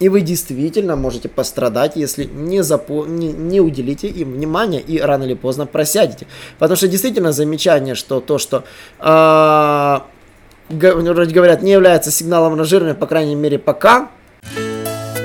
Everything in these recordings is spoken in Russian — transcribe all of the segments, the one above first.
И вы действительно можете пострадать, если не, запо... не, не уделите им внимания и рано или поздно просядете. Потому что действительно замечание, что то, что э, вроде говорят, не является сигналом ранжирования, по крайней мере пока,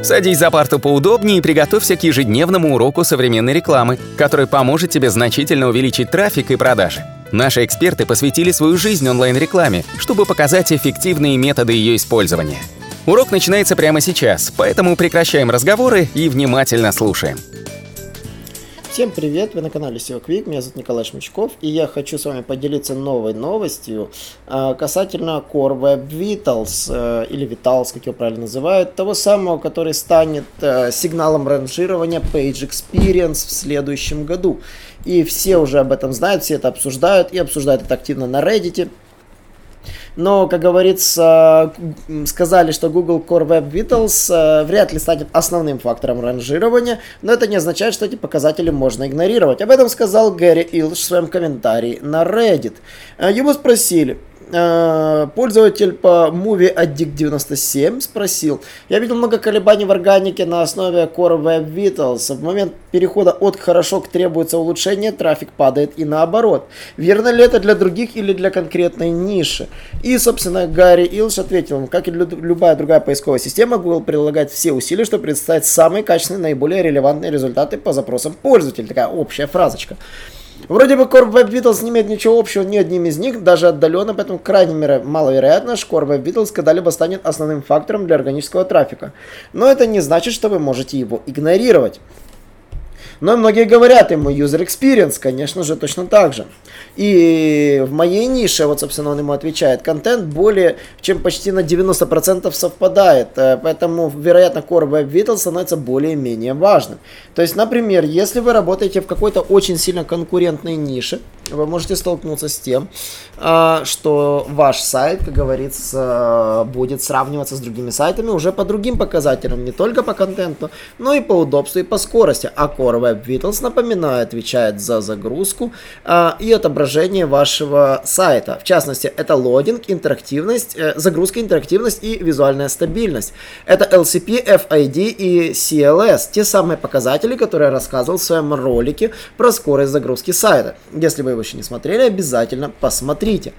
Садись за парту поудобнее и приготовься к ежедневному уроку современной рекламы, который поможет тебе значительно увеличить трафик и продажи. Наши эксперты посвятили свою жизнь онлайн-рекламе, чтобы показать эффективные методы ее использования. Урок начинается прямо сейчас, поэтому прекращаем разговоры и внимательно слушаем. Всем привет, вы на канале SEO Quick, меня зовут Николай Шмычков, и я хочу с вами поделиться новой новостью э, касательно Core Web Vitals, или Vitals, как его правильно называют, того самого, который станет э, сигналом ранжирования Page Experience в следующем году. И все уже об этом знают, все это обсуждают, и обсуждают это активно на Reddit. Но, как говорится, сказали, что Google Core Web Vitals э, вряд ли станет основным фактором ранжирования, но это не означает, что эти показатели можно игнорировать. Об этом сказал Гэри Илш в своем комментарии на Reddit. Э, его спросили, пользователь по Movie Addict 97 спросил, я видел много колебаний в органике на основе Core Web Vitals. В момент перехода от хорошо к требуется улучшение, трафик падает и наоборот. Верно ли это для других или для конкретной ниши? И, собственно, Гарри Илш ответил, как и любая другая поисковая система, Google прилагает все усилия, чтобы представить самые качественные, наиболее релевантные результаты по запросам пользователя. Такая общая фразочка. Вроде бы Core Web Vitals не имеет ничего общего ни одним из них, даже отдаленно, поэтому крайне маловероятно, что Core Web Vitals когда-либо станет основным фактором для органического трафика. Но это не значит, что вы можете его игнорировать. Но многие говорят ему user experience, конечно же, точно так же. И в моей нише, вот, собственно, он ему отвечает, контент более чем почти на 90% совпадает. Э, поэтому, вероятно, Core Web Vitals становится более-менее важным. То есть, например, если вы работаете в какой-то очень сильно конкурентной нише, вы можете столкнуться с тем, а, что ваш сайт, как говорится, будет сравниваться с другими сайтами уже по другим показателям, не только по контенту, но и по удобству и по скорости. А Core Web Vitals, напоминаю, отвечает за загрузку а, и отображение вашего сайта. В частности, это лодинг, интерактивность, э, загрузка, интерактивность и визуальная стабильность. Это LCP, FID и CLS, те самые показатели, которые я рассказывал в своем ролике про скорость загрузки сайта. Если вы его еще не смотрели, обязательно посмотрите.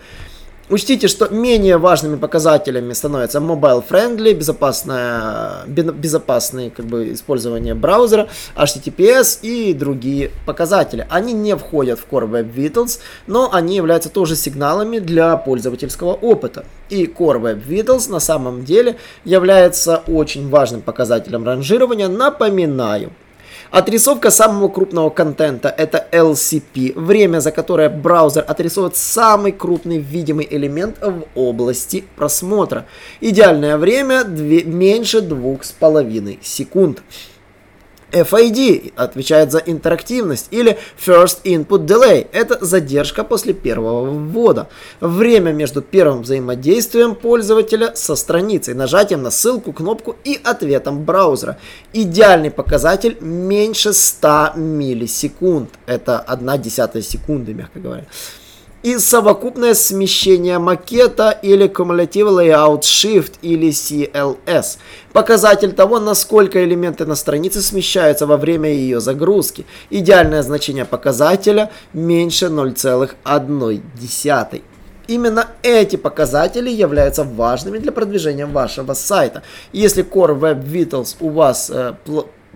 Учтите, что менее важными показателями становятся mobile friendly, безопасное, безопасное как бы, использование браузера, HTTPS и другие показатели. Они не входят в Core Web Vitals, но они являются тоже сигналами для пользовательского опыта. И Core Web Vitals на самом деле является очень важным показателем ранжирования. Напоминаю, Отрисовка самого крупного контента это LCP, время за которое браузер отрисовывает самый крупный видимый элемент в области просмотра. Идеальное время 2, меньше 2,5 секунд. FID отвечает за интерактивность или First Input Delay. Это задержка после первого ввода. Время между первым взаимодействием пользователя со страницей, нажатием на ссылку, кнопку и ответом браузера. Идеальный показатель меньше 100 миллисекунд. Это 1 десятая секунды, мягко говоря и совокупное смещение макета или Cumulative Layout Shift или CLS. Показатель того, насколько элементы на странице смещаются во время ее загрузки. Идеальное значение показателя меньше 0,1. Именно эти показатели являются важными для продвижения вашего сайта. Если Core Web Vitals у вас э,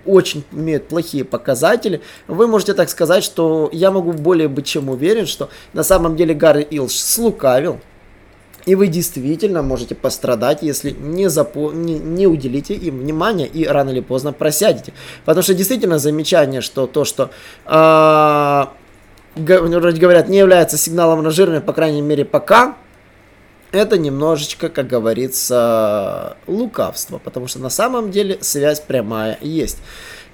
очень имеют плохие показатели, вы можете так сказать, что я могу более быть чем уверен, что на самом деле Гарри Илш слукавил, и вы действительно можете пострадать, если не, запо... не, не уделите им внимания и рано или поздно просядете. Потому что действительно замечание, что то, что э, говорят, не является сигналом ранжирования, по крайней мере пока, это немножечко, как говорится, лукавство, потому что на самом деле связь прямая есть.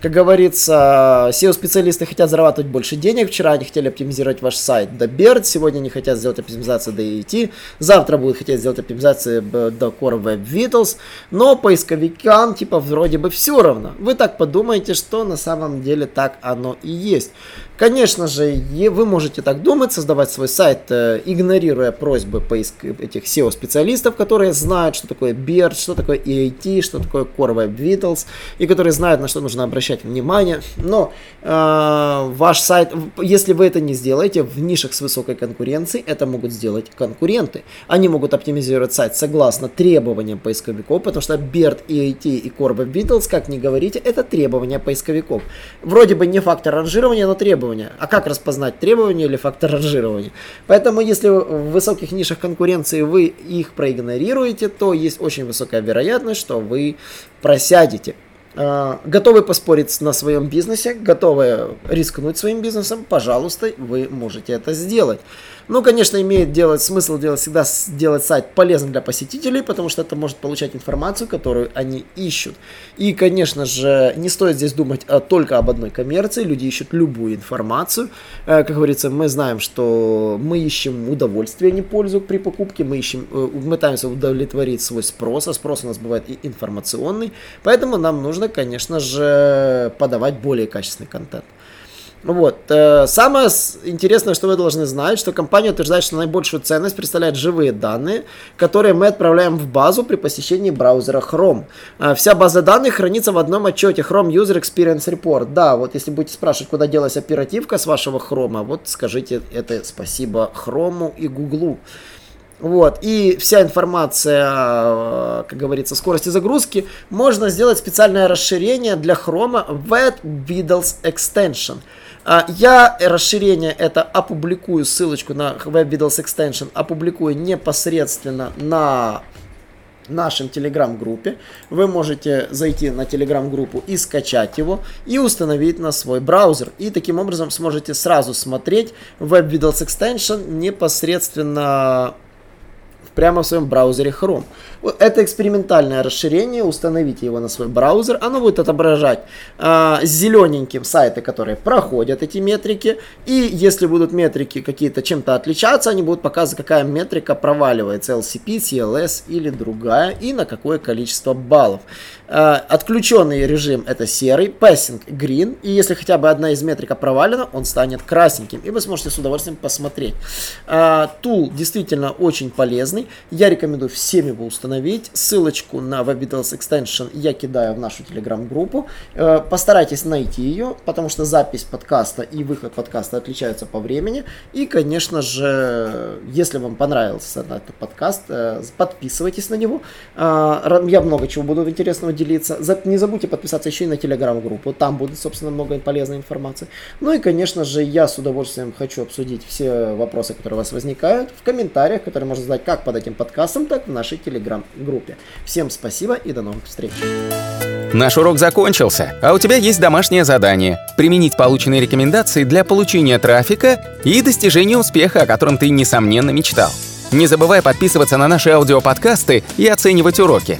Как говорится, SEO-специалисты хотят зарабатывать больше денег. Вчера они хотели оптимизировать ваш сайт до BERT, сегодня они хотят сделать оптимизацию до ET, завтра будут хотеть сделать оптимизацию до Core Web Vitals, но поисковикам типа вроде бы все равно. Вы так подумаете, что на самом деле так оно и есть. Конечно же, вы можете так думать, создавать свой сайт, э, игнорируя просьбы поиск этих SEO-специалистов, которые знают, что такое BERT, что такое EAT, что такое Core Web Vitals, и которые знают, на что нужно обращать внимание. Но э, ваш сайт, если вы это не сделаете в нишах с высокой конкуренцией, это могут сделать конкуренты. Они могут оптимизировать сайт согласно требованиям поисковиков, потому что BERT, EAT и Web Vitals, как ни говорите, это требования поисковиков. Вроде бы не фактор ранжирования, но требования. А как распознать требования или фактор ранжирования? Поэтому, если в высоких нишах конкуренции вы их проигнорируете, то есть очень высокая вероятность, что вы просядете. А, готовы поспорить на своем бизнесе, готовы рискнуть своим бизнесом, пожалуйста, вы можете это сделать. Ну, конечно, имеет делать, смысл делать всегда сделать сайт полезным для посетителей, потому что это может получать информацию, которую они ищут. И, конечно же, не стоит здесь думать а, только об одной коммерции, люди ищут любую информацию. Э, как говорится, мы знаем, что мы ищем удовольствие, а не пользу при покупке, мы ищем, э, мы пытаемся удовлетворить свой спрос, а спрос у нас бывает и информационный, поэтому нам нужно, конечно же, подавать более качественный контент. Вот. Э, самое интересное, что вы должны знать, что компания утверждает, что наибольшую ценность представляют живые данные, которые мы отправляем в базу при посещении браузера Chrome. Э, вся база данных хранится в одном отчете Chrome User Experience Report. Да, вот если будете спрашивать, куда делась оперативка с вашего Chrome, вот скажите это спасибо Chrome и Google. Вот, и вся информация, э, как говорится, скорости загрузки, можно сделать специальное расширение для Chrome Web Vitals Extension. А, я расширение это опубликую, ссылочку на Web Vitals Extension опубликую непосредственно на нашем телеграм-группе. Вы можете зайти на телеграм-группу и скачать его, и установить на свой браузер. И таким образом сможете сразу смотреть Web Vitals Extension непосредственно прямо в своем браузере Chrome. Это экспериментальное расширение, установите его на свой браузер, оно будет отображать э, зелененьким сайты, которые проходят эти метрики, и если будут метрики какие-то чем-то отличаться, они будут показывать, какая метрика проваливается, LCP, CLS или другая, и на какое количество баллов. Э, отключенный режим это серый, passing green, и если хотя бы одна из метрика провалена, он станет красненьким, и вы сможете с удовольствием посмотреть. Э, тул действительно очень полезный, я рекомендую всем его установить. Ссылочку на WebVitals Extension я кидаю в нашу телеграм-группу. Э, постарайтесь найти ее, потому что запись подкаста и выход подкаста отличаются по времени. И, конечно же, если вам понравился этот подкаст, подписывайтесь на него. Я много чего буду интересного делиться. Не забудьте подписаться еще и на телеграм-группу. Там будет, собственно, много полезной информации. Ну и, конечно же, я с удовольствием хочу обсудить все вопросы, которые у вас возникают в комментариях, которые можно задать как под этим подкастом, так и в нашей телеграм-группе. Всем спасибо и до новых встреч. Наш урок закончился, а у тебя есть домашнее задание – применить полученные рекомендации для получения трафика и достижения успеха, о котором ты, несомненно, мечтал. Не забывай подписываться на наши аудиоподкасты и оценивать уроки.